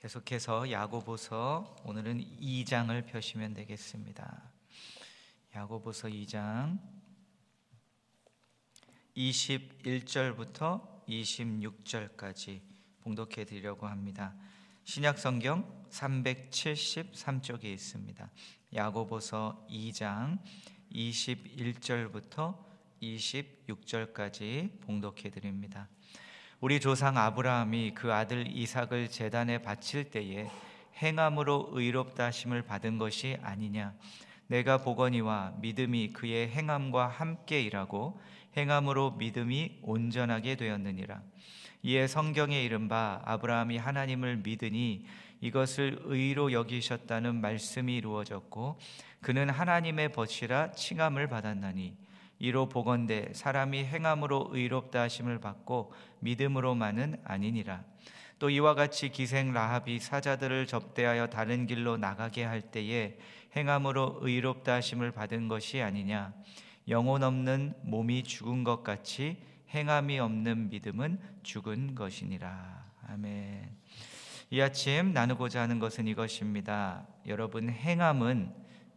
계속해서 야고보서 오늘은 2장을 펴시면 되겠습니다. 야고보서 2장 21절부터 26절까지 봉독해 드리려고 합니다. 신약 성경 373쪽에 있습니다. 야고보서 2장 21절부터 26절까지 봉독해 드립니다. 우리 조상 아브라함이 그 아들 이삭을 제단에 바칠 때에 행함으로 의롭다 하심을 받은 것이 아니냐. 내가 보거니와 믿음이 그의 행함과 함께 일하고 행함으로 믿음이 온전하게 되었느니라. 이에 성경에 이른바 아브라함이 하나님을 믿으니 이것을 의로 여기셨다는 말씀이 이루어졌고 그는 하나님의 벗이라 칭함을 받았나니 이로 보건대 사람이 행함으로 의롭다 하심을 받고 믿음으로만은 아니니라. 또 이와 같이 기생 라합이 사자들을 접대하여 다른 길로 나가게 할 때에 행함으로 의롭다 하심을 받은 것이 아니냐. 영혼 없는 몸이 죽은 것 같이 행함이 없는 믿음은 죽은 것이니라. 아멘. 이 아침 나누고자 하는 것은 이것입니다. 여러분 행함은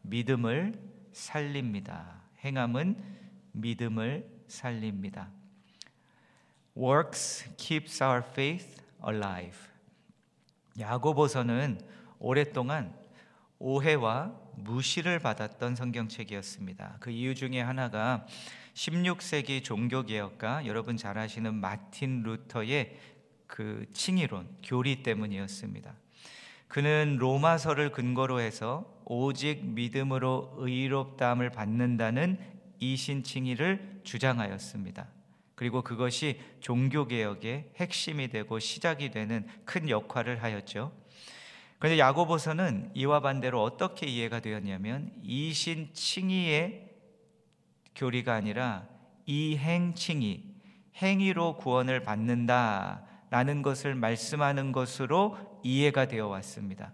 믿음을 살립니다. 행함은 믿음을 살립니다. Works keeps our faith alive. 야고보서는 오랫동안 오해와 무시를 받았던 성경책이었습니다. 그 이유 중에 하나가 16세기 종교 개혁가 여러분 잘 아시는 마틴 루터의 그 칭의론, 교리 때문이었습니다. 그는 로마서를 근거로 해서 오직 믿음으로 의롭다함을 받는다는 이신칭의를 주장하였습니다. 그리고 그것이 종교개혁의 핵심이 되고 시작이 되는 큰 역할을 하였죠. 그런데 야고보서는 이와 반대로 어떻게 이해가 되었냐면 이신칭의의 교리가 아니라 이행칭의, 행위로 구원을 받는다라는 것을 말씀하는 것으로 이해가 되어 왔습니다.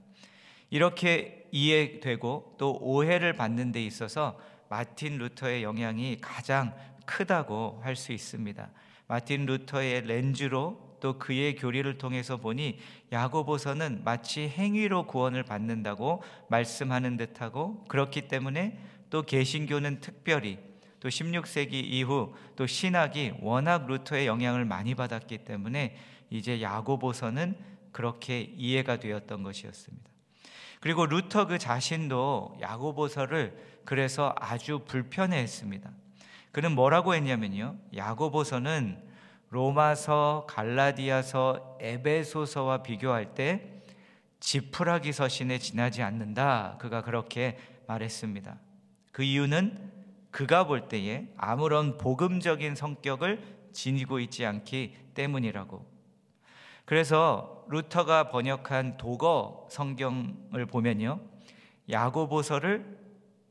이렇게 이해되고 또 오해를 받는 데 있어서 마틴 루터의 영향이 가장 크다고 할 수 있습니다. 마틴 루터의 렌즈로 또 그의 교리를 통해서 보니 야고보서는 마치 행위로 구원을 받는다고 말씀하는 듯하고 그렇기 때문에 또 개신교는 특별히 또 16세기 이후 또 신학이 워낙 루터의 영향을 많이 받았기 때문에 이제 야고보서는 그렇게 이해가 되었던 것이었습니다. 그리고 루터 그 자신도 야고보서를 그래서 아주 불편해했습니다. 그는 뭐라고 했냐면요. 야고보서는 로마서, 갈라디아서, 에베소서와 비교할 때 지푸라기 서신에 지나지 않는다. 그가 그렇게 말했습니다. 그 이유는 그가 볼 때에 아무런 복음적인 성격을 지니고 있지 않기 때문이라고. 그래서 루터가 번역한 독어 성경을 보면요. 야고보서를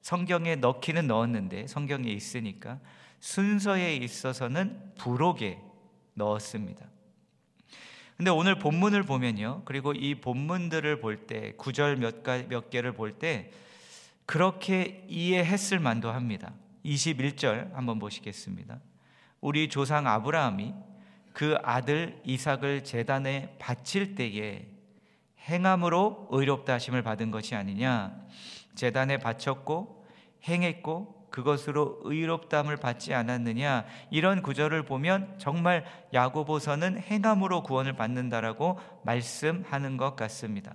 성경에 넣기는 넣었는데 성경에 있으니까 순서에 있어서는 부록에 넣었습니다. 근데 오늘 본문을 보면요. 그리고 이 본문들을 볼 때, 구절 몇, 몇 개를 볼 때, 그렇게 이해했을 만도 합니다. 21절 한번 보시겠습니다. 우리 조상 아브라함이 그 아들 이삭을 재단에 바칠 때에 행함으로 의롭다 하심을 받은 것이 아니냐. 재단에 바쳤고 행했고 그것으로 의롭담을 받지 않았느냐 이런 구절을 보면 정말 야고보서는 행함으로 구원을 받는다라고 말씀하는 것 같습니다.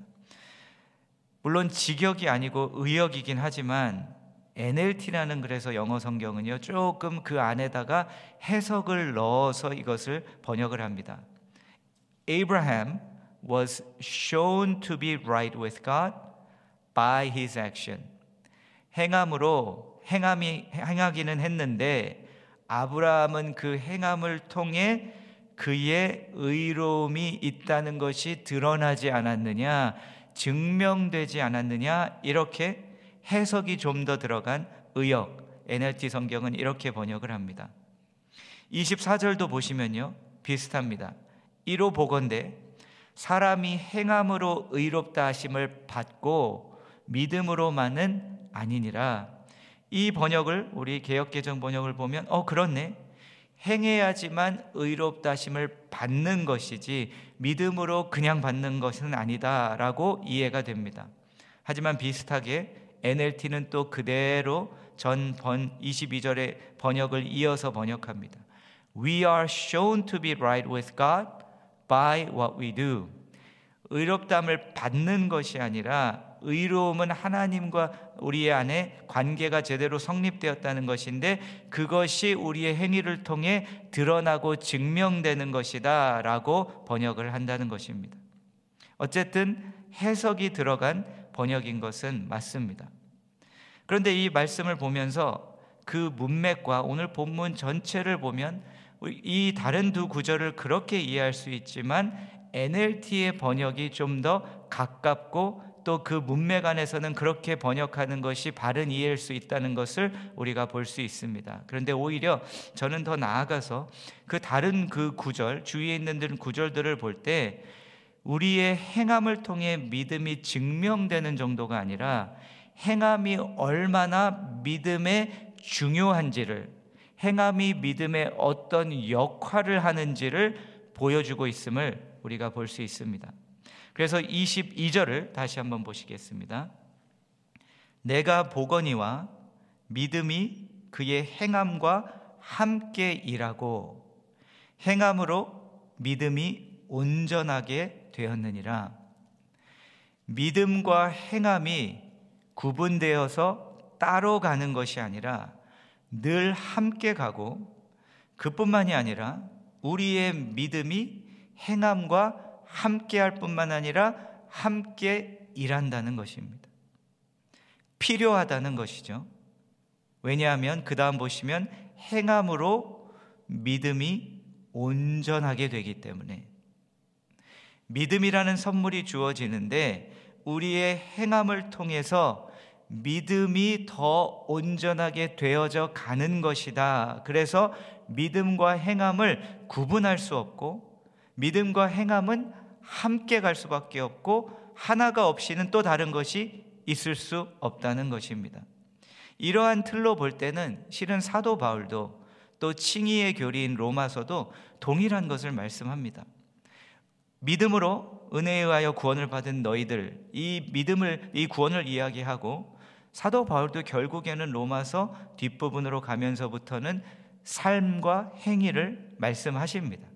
물론 직역이 아니고 의역이긴 하지만 NLT라는 그래서 영어 성경은요 조금 그 안에다가 해석을 넣어서 이것을 번역을 합니다. Abraham was shown to be right with God by his action. 행함으로 행함이 행하기는 했는데 아브라함은 그 행함을 통해 그의 의로움이 있다는 것이 드러나지 않았느냐, 증명되지 않았느냐, 이렇게 해석이 좀 더 들어간 의역, NLT 성경은 이렇게 번역을 합니다. 24절도 보시면요, 비슷합니다. 이로 보건대 사람이 행함으로 의롭다 하심을 받고 믿음으로만은 아니니라. 이 번역을 우리 개혁 개정 번역을 보면 어 그렇네. 행해야지만 의롭다 하심을 받는 것이지 믿음으로 그냥 받는 것은 아니다라고 이해가 됩니다. 하지만 비슷하게 NLT는 또 그대로 전 번 22절의 번역을 이어서 번역합니다. We are shown to be right with God by what we do. 의롭담을 받는 것이 아니라 의로움은 하나님과 우리의 안에 관계가 제대로 성립되었다는 것인데 그것이 우리의 행위를 통해 드러나고 증명되는 것이다라고 번역을 한다는 것입니다. 어쨌든 해석이 들어간 번역인 것은 맞습니다. 그런데 이 말씀을 보면서 그 문맥과 오늘 본문 전체를 보면 이 다른 두 구절을 그렇게 이해할 수 있지만 NLT의 번역이 좀 더 가깝고 또 그 문맥 안에서는 그렇게 번역하는 것이 바른 이해일 수 있다는 것을 우리가 볼 수 있습니다. 그런데 오히려 저는 더 나아가서 그 다른 그 구절, 주위에 있는 구절들을 볼 때 우리의 행함을 통해 믿음이 증명되는 정도가 아니라 행함이 얼마나 믿음에 중요한지를 행함이 믿음의 어떤 역할을 하는지를 보여주고 있음을 우리가 볼 수 있습니다. 그래서 22절을 다시 한번 보시겠습니다. 내가 보거니와 믿음이 그의 행함과 함께 일하고 행함으로 믿음이 온전하게 되었느니라. 믿음과 행함이 구분되어서 따로 가는 것이 아니라 늘 함께 가고 그뿐만이 아니라 우리의 믿음이 행함과 함께 할 뿐만 아니라 함께 일한다는 것입니다. 필요하다는 것이죠. 왜냐하면 그 다음 보시면 행함으로 믿음이 온전하게 되기 때문에 믿음이라는 선물이 주어지는데 우리의 행함을 통해서 믿음이 더 온전하게 되어져 가는 것이다. 그래서 믿음과 행함을 구분할 수 없고 믿음과 행함은 함께 갈 수밖에 없고 하나가 없이는 또 다른 것이 있을 수 없다는 것입니다. 이러한 틀로 볼 때는 실은 사도 바울도 또 칭의의 교리인 로마서도 동일한 것을 말씀합니다. 믿음으로 은혜에 의하여 구원을 받은 너희들 이 믿음을 이 구원을 이야기하고 사도 바울도 결국에는 로마서 뒷부분으로 가면서부터는 삶과 행위를 말씀하십니다.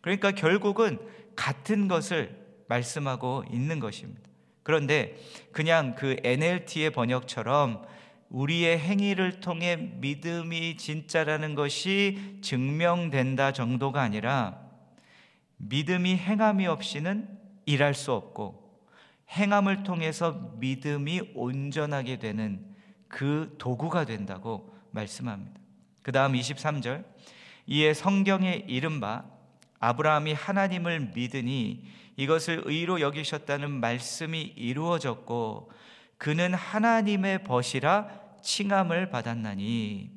그러니까 결국은 같은 것을 말씀하고 있는 것입니다. 그런데 그냥 그 NLT의 번역처럼 우리의 행위를 통해 믿음이 진짜라는 것이 증명된다 정도가 아니라 믿음이 행함이 없이는 일할 수 없고 행함을 통해서 믿음이 온전하게 되는 그 도구가 된다고 말씀합니다. 그 다음 23절. 이에 성경에 이른바 아브라함이 하나님을 믿으니 이것을 의로 여기셨다는 말씀이 이루어졌고 그는 하나님의 벗이라 칭함을 받았나니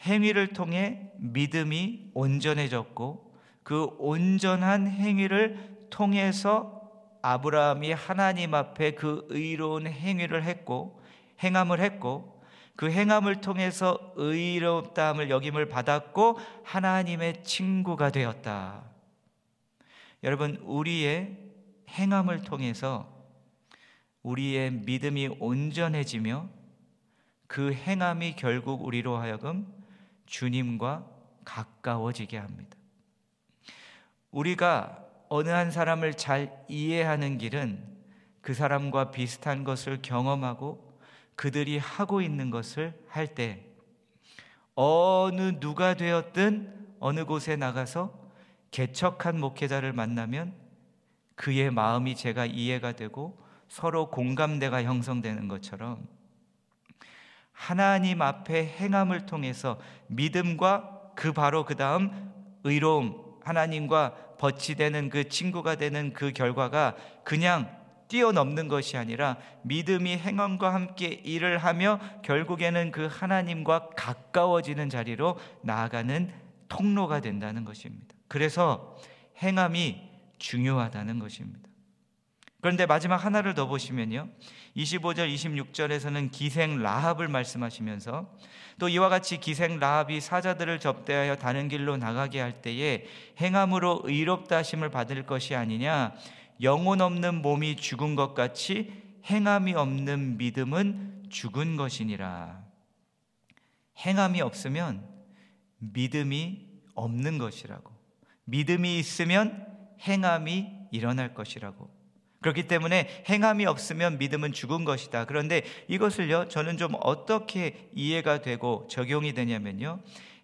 행위를 통해 믿음이 온전해졌고 그 온전한 행위를 통해서 아브라함이 하나님 앞에 그 의로운 행위를 했고 행함을 했고 그 행함을 통해서 의롭다함을 여김을 받았고 하나님의 친구가 되었다. 여러분 우리의 행함을 통해서 우리의 믿음이 온전해지며 그 행함이 결국 우리로 하여금 주님과 가까워지게 합니다. 우리가 어느 한 사람을 잘 이해하는 길은 그 사람과 비슷한 것을 경험하고 그들이 하고 있는 것을 할 때 어느 누가 되었든 어느 곳에 나가서 개척한 목회자를 만나면 그의 마음이 제가 이해가 되고 서로 공감대가 형성되는 것처럼 하나님 앞에 행함을 통해서 믿음과 그 바로 그 다음 의로움, 하나님과 버치되는 그 친구가 되는 그 결과가 그냥 뛰어넘는 것이 아니라 믿음이 행함과 함께 일을 하며 결국에는 그 하나님과 가까워지는 자리로 나아가는 통로가 된다는 것입니다. 그래서 행함이 중요하다는 것입니다. 그런데 마지막 하나를 더 보시면요. 25절, 26절에서는 기생 라합을 말씀하시면서 또 이와 같이 기생 라합이 사자들을 접대하여 다른 길로 나가게 할 때에 행함으로 의롭다 하심을 받을 것이 아니냐 영혼 없는 몸이 죽은 것 같이 행함이 없는 믿음은 죽은 것이니라. 행함이 없으면 믿음이 없는 것이라고. 믿음이 있으면 행함이 일어날 것이라고. 그렇기 때문에 행함이 없으면 믿음은 죽은 것이다. 그런데 이것을요, 저는 좀 어떻게 이해가 되고 적용이 되냐면요.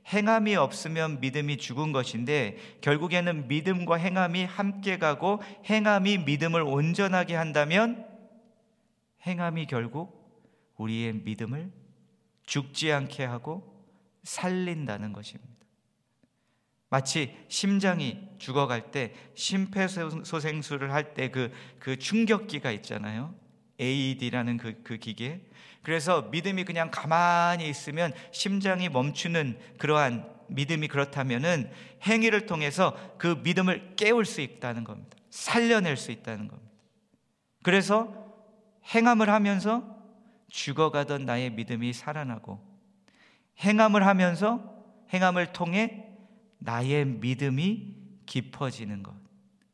행함이 없으면 믿음이 죽은 것인데 결국에는 믿음과 행함이 함께 가고 행함이 믿음을 온전하게 한다면 행함이 결국 우리의 믿음을 죽지 않게 하고 살린다는 것입니다. 마치 심장이 죽어갈 때 심폐소생술을 할때그그 충격기가 있잖아요. AED라는 그, 그 기계. 그래서 믿음이 그냥 가만히 있으면 심장이 멈추는 그러한 믿음이 그렇다면은 행위를 통해서 그 믿음을 깨울 수 있다는 겁니다. 살려낼 수 있다는 겁니다. 그래서 행함을 하면서 죽어가던 나의 믿음이 살아나고 행함을 하면서 행함을 통해 나의 믿음이 깊어지는 것.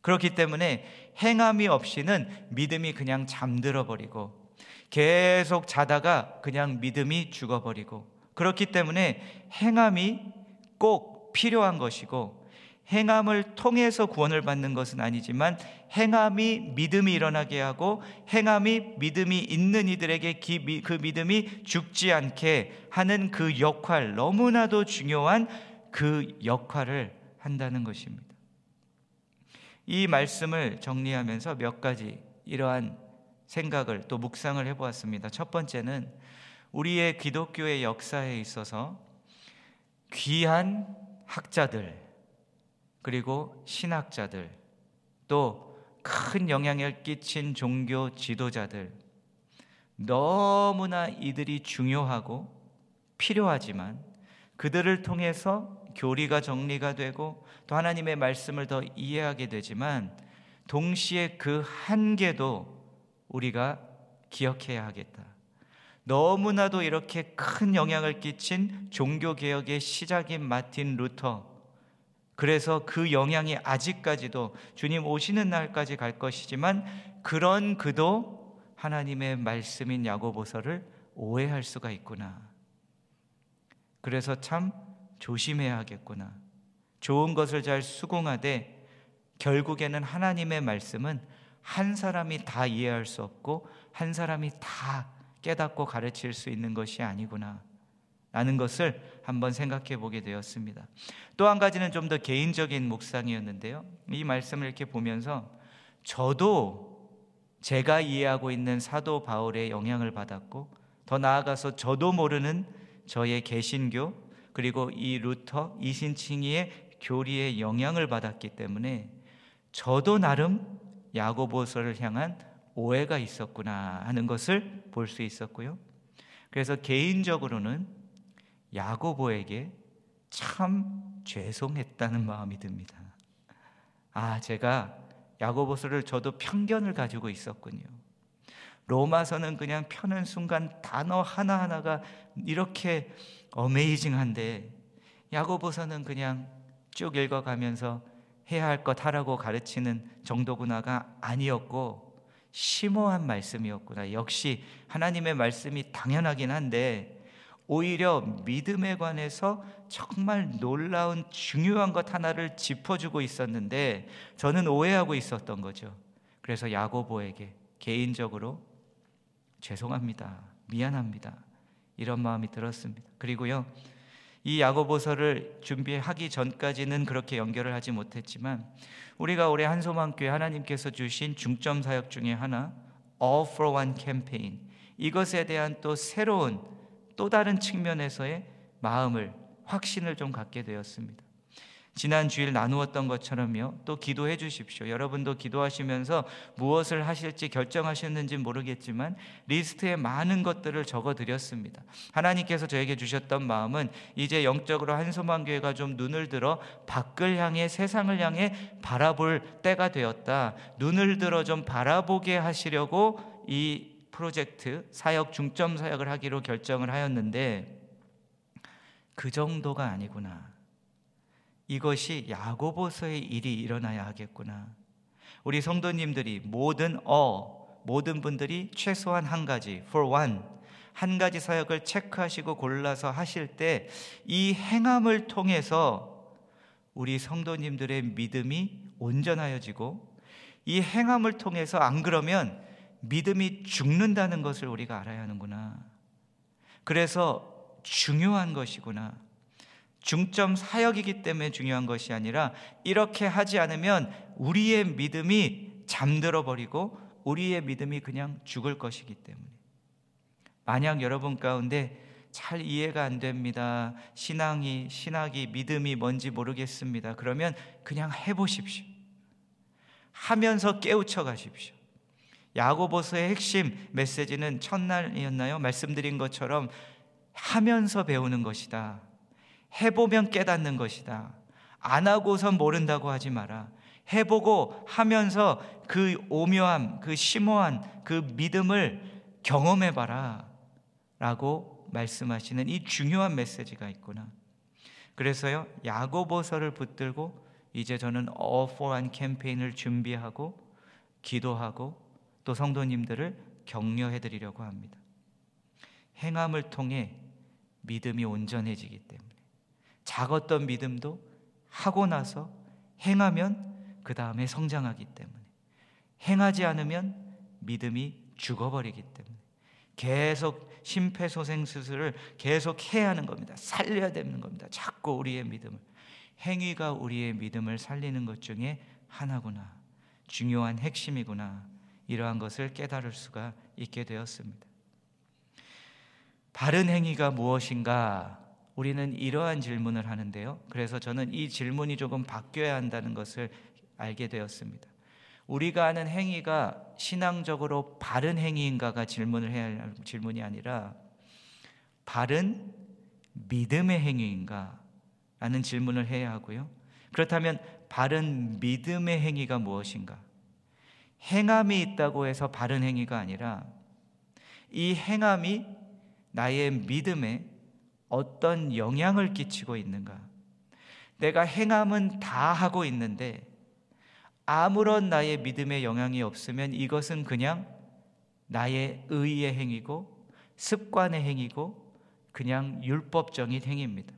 그렇기 때문에 행함이 없이는 믿음이 그냥 잠들어 버리고 계속 자다가 그냥 믿음이 죽어버리고 그렇기 때문에 행함이 꼭 필요한 것이고 행함을 통해서 구원을 받는 것은 아니지만 행함이 믿음이 일어나게 하고 행함이 믿음이 있는 이들에게 그 믿음이 죽지 않게 하는 그 역할 너무나도 중요한 그 역할을 한다는 것입니다. 이 말씀을 정리하면서 몇 가지 이러한 생각을 또 묵상을 해보았습니다. 첫 번째는 우리의 기독교의 역사에 있어서 귀한 학자들, 그리고 신학자들, 또 큰 영향을 끼친 종교 지도자들, 너무나 이들이 중요하고 필요하지만 그들을 통해서 교리가 정리가 되고 또 하나님의 말씀을 더 이해하게 되지만 동시에 그 한계도 우리가 기억해야 하겠다. 너무나도 이렇게 큰 영향을 끼친 종교개혁의 시작인 마틴 루터. 그래서 그 영향이 아직까지도 주님 오시는 날까지 갈 것이지만 그런 그도 하나님의 말씀인 야고보서를 오해할 수가 있구나. 그래서 참 조심해야 하겠구나. 좋은 것을 잘 수긍하되 결국에는 하나님의 말씀은 한 사람이 다 이해할 수 없고 한 사람이 다 깨닫고 가르칠 수 있는 것이 아니구나. 라는 것을 한번 생각해 보게 되었습니다. 또 한 가지는 좀 더 개인적인 묵상이었는데요. 이 말씀을 이렇게 보면서 저도 제가 이해하고 있는 사도 바울의 영향을 받았고 더 나아가서 저도 모르는 저의 개신교 그리고 이 루터 이신칭이의 교리의 영향을 받았기 때문에 저도 나름 야고보서를 향한 오해가 있었구나 하는 것을 볼 수 있었고요. 그래서 개인적으로는 야고보에게 참 죄송했다는 마음이 듭니다. 아, 제가 야고보서를 저도 편견을 가지고 있었군요. 로마서는 그냥 펴는 순간 단어 하나하나가 이렇게 어메이징한데 야고보서는 그냥 쭉 읽어가면서 해야 할 것 하라고 가르치는 정도구나가 아니었고 심오한 말씀이었구나. 역시 하나님의 말씀이 당연하긴 한데 오히려 믿음에 관해서 정말 놀라운 중요한 것 하나를 짚어주고 있었는데 저는 오해하고 있었던 거죠. 그래서 야고보에게 개인적으로 죄송합니다. 미안합니다. 이런 마음이 들었습니다. 그리고요. 이 야고보서를 준비하기 전까지는 그렇게 연결을 하지 못했지만 우리가 올해 한소망교회 하나님께서 주신 중점 사역 중에 하나 All for One 캠페인 이것에 대한 또 새로운 또 다른 측면에서의 마음을 확신을 좀 갖게 되었습니다. 지난 주일 나누었던 것처럼요. 또 기도해 주십시오. 여러분도 기도하시면서 무엇을 하실지 결정하셨는지 모르겠지만 리스트에 많은 것들을 적어 드렸습니다. 하나님께서 저에게 주셨던 마음은 이제 영적으로 한소망 교회가 좀 눈을 들어 밖을 향해 세상을 향해 바라볼 때가 되었다. 눈을 들어 좀 바라보게 하시려고 이 프로젝트 사역 중점 사역을 하기로 결정을 하였는데 그 정도가 아니구나. 이것이 야고보서의 일이 일어나야 하겠구나. 우리 성도님들이 모든 어 모든 분들이 최소한 한 가지 for one 한 가지 사역을 체크하시고 골라서 하실 때 이 행함을 통해서 우리 성도님들의 믿음이 온전하여지고 이 행함을 통해서 안 그러면 믿음이 죽는다는 것을 우리가 알아야 하는구나. 그래서 중요한 것이구나. 중점 사역이기 때문에 중요한 것이 아니라 이렇게 하지 않으면 우리의 믿음이 잠들어 버리고 우리의 믿음이 그냥 죽을 것이기 때문에 만약 여러분 가운데 잘 이해가 안 됩니다. 신앙이 신학이 믿음이 뭔지 모르겠습니다. 그러면 그냥 해 보십시오. 하면서 깨우쳐 가십시오. 야고보서의 핵심 메시지는 첫날이었나요? 말씀드린 것처럼 하면서 배우는 것이다. 해보면 깨닫는 것이다. 안 하고선 모른다고 하지 마라. 해보고 하면서 그 오묘함, 그 심오한 그 믿음을 경험해봐라. 라고 말씀하시는 이 중요한 메시지가 있구나. 그래서요, 야고보서를 붙들고 이제 저는 어포한 캠페인을 준비하고 기도하고 또 성도님들을 격려해 드리려고 합니다. 행함을 통해 믿음이 온전해지기 때문에 작았던 믿음도 하고 나서 행하면 그 다음에 성장하기 때문에 행하지 않으면 믿음이 죽어버리기 때문에 계속 심폐소생 수술을 계속 해야 하는 겁니다. 살려야 되는 겁니다. 자꾸 우리의 믿음을 행위가 우리의 믿음을 살리는 것 중에 하나구나. 중요한 핵심이구나. 이러한 것을 깨달을 수가 있게 되었습니다. 바른 행위가 무엇인가? 우리는 이러한 질문을 하는데요. 그래서 저는 이 질문이 조금 바뀌어야 한다는 것을 알게 되었습니다. 우리가 하는 행위가 신앙적으로 바른 행위인가가 질문을 해야 할 질문이 아니라 바른 믿음의 행위인가? 라는 질문을 해야 하고요. 그렇다면 바른 믿음의 행위가 무엇인가? 행함이 있다고 해서 바른 행위가 아니라 이 행함이 나의 믿음에 어떤 영향을 끼치고 있는가? 내가 행함은 다 하고 있는데 아무런 나의 믿음에 영향이 없으면 이것은 그냥 나의 의의 행위고 습관의 행위고 그냥 율법적인 행위입니다.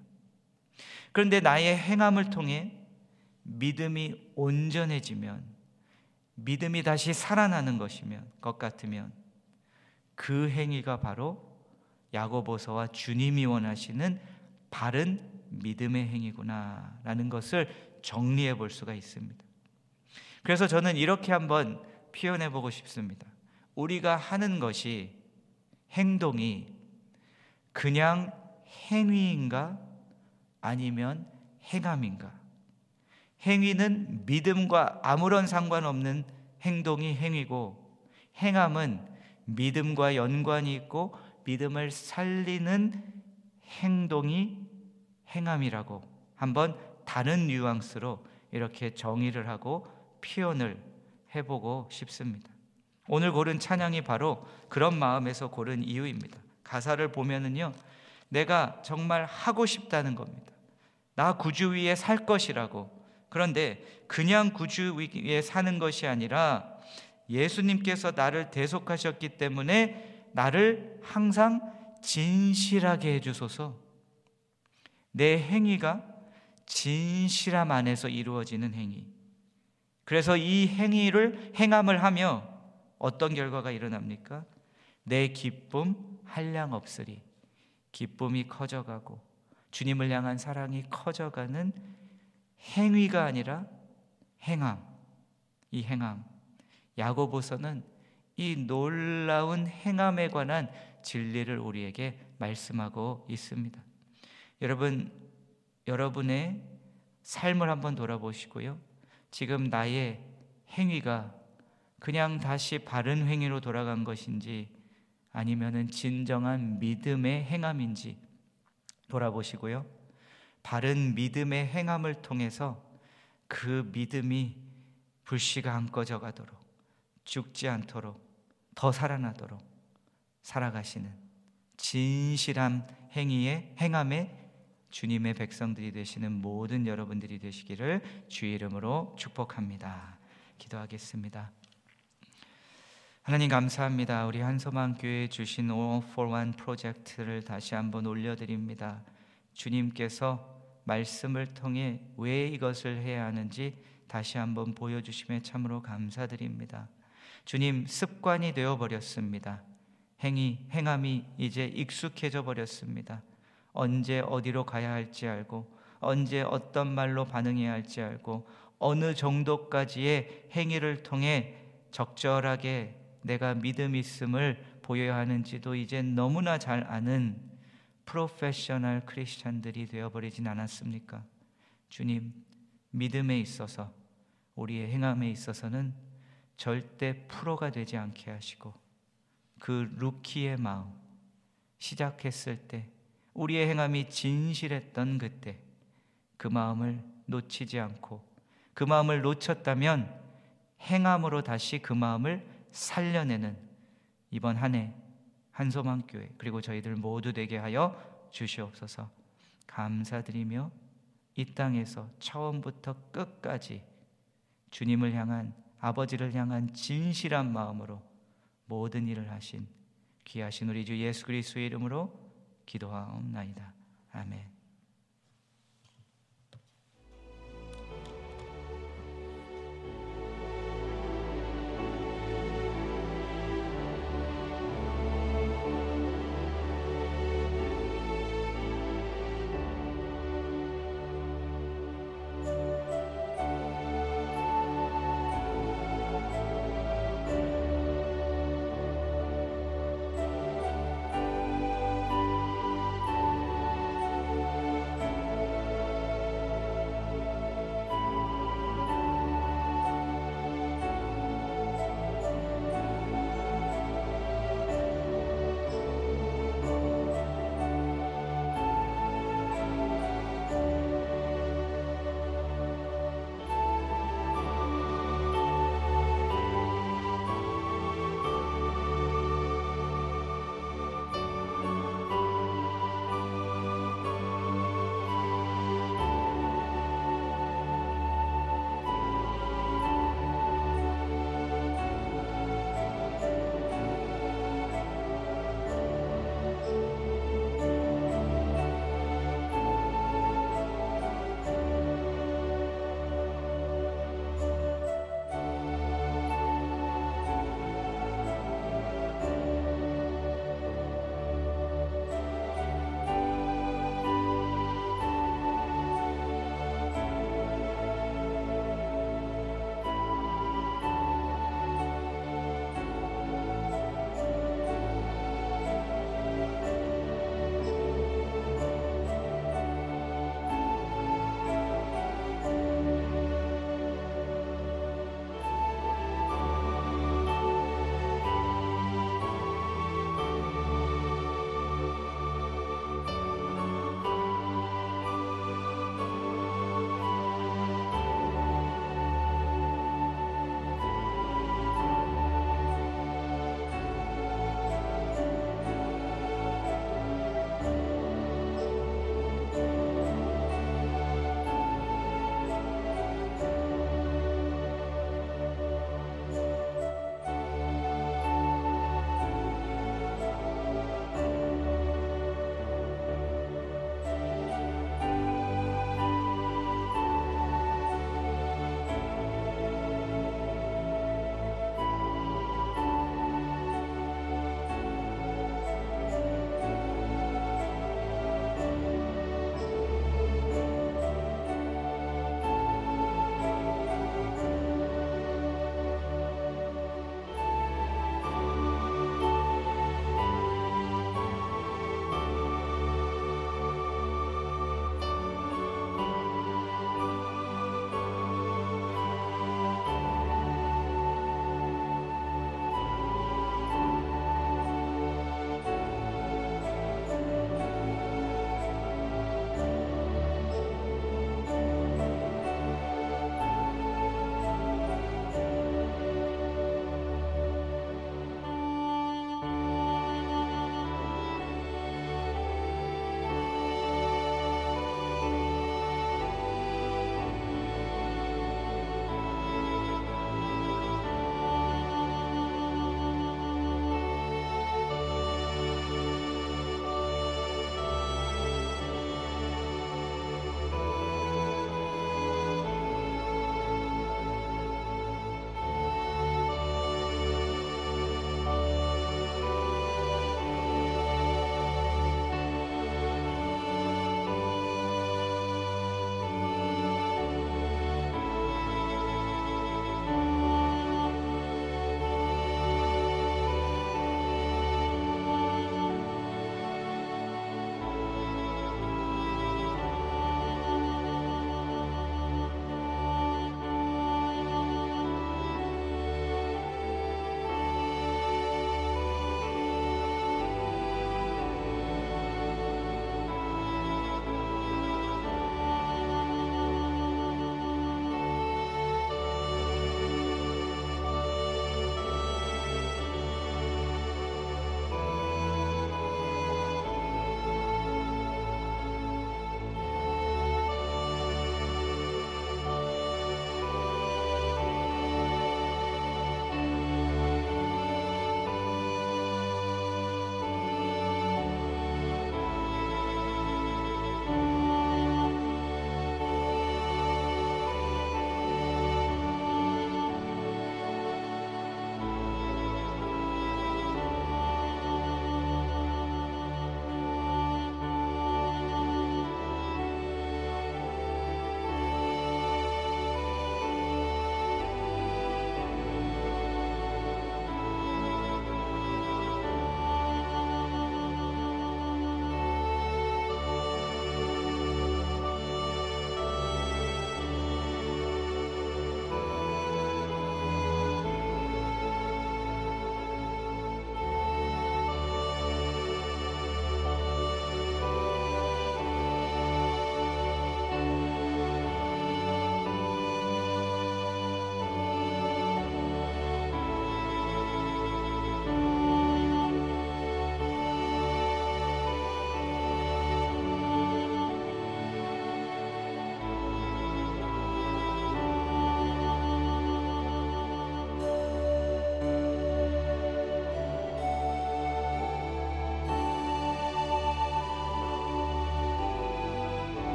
그런데 나의 행함을 통해 믿음이 온전해지면 믿음이 다시 살아나는 것이면 것 같으면 그 행위가 바로 야고보서와 주님이 원하시는 바른 믿음의 행위구나라는 것을 정리해 볼 수가 있습니다. 그래서 저는 이렇게 한번 표현해 보고 싶습니다. 우리가 하는 것이 행동이 그냥 행위인가 아니면 행함인가? 행위는 믿음과 아무런 상관없는 행동이 행위고 행함은 믿음과 연관이 있고 믿음을 살리는 행동이 행함이라고 한번 다른 뉘앙스로 이렇게 정의를 하고 표현을 해보고 싶습니다. 오늘 고른 찬양이 바로 그런 마음에서 고른 이유입니다. 가사를 보면은요, 내가 정말 하고 싶다는 겁니다. 나 구주 위에 살 것이라고. 그런데 그냥 구주 위에 사는 것이 아니라 예수님께서 나를 대속하셨기 때문에 나를 항상 진실하게 해주소서. 내 행위가 진실함 안에서 이루어지는 행위. 그래서 이 행위를 행함을 하며 어떤 결과가 일어납니까? 내 기쁨 한량 없으리. 기쁨이 커져가고 주님을 향한 사랑이 커져가는 행위가 아니라 행함. 이 행함. 야고보서는 이 놀라운 행함에 관한 진리를 우리에게 말씀하고 있습니다. 여러분, 여러분의 삶을 한번 돌아보시고요. 지금 나의 행위가 그냥 다시 바른 행위로 돌아간 것인지 아니면은 진정한 믿음의 행함인지 돌아보시고요. 바른 믿음의 행함을 통해서 그 믿음이 불씨가 안 꺼져 가도록 죽지 않도록 더 살아나도록 살아가시는 진실한 행위의 행함의 주님의 백성들이 되시는 모든 여러분들이 되시기를 주의 이름으로 축복합니다. 기도하겠습니다. 하나님 감사합니다. 우리 한소만 교회 주신 All for One 프로젝트를 다시 한번 올려드립니다. 주님께서 말씀을 통해 왜 이것을 해야 하는지 다시 한번 보여주심에 참으로 감사드립니다. 주님 습관이 되어 버렸습니다. 행위 행함이 이제 익숙해져 버렸습니다. 언제 어디로 가야 할지 알고 언제 어떤 말로 반응해야 할지 알고 어느 정도까지의 행위를 통해 적절하게 내가 믿음 있음을 보여야 하는지도 이제 너무나 잘 아는 프로페셔널 크리스찬들이 되어버리진 않았습니까? 주님, 믿음에 있어서 우리의 행함에 있어서는 절대 프로가 되지 않게 하시고 그 루키의 마음 시작했을 때 우리의 행함이 진실했던 그때 그 마음을 놓치지 않고 그 마음을 놓쳤다면 행함으로 다시 그 마음을 살려내는 이번 한 해 한소망 교회 그리고 저희들 모두 되게 하여 주시옵소서. 감사드리며 이 땅에서 처음부터 끝까지 주님을 향한 아버지를 향한 진실한 마음으로 모든 일을 하신 귀하신 우리 주 예수 그리스도의 이름으로 기도하옵나이다. 아멘.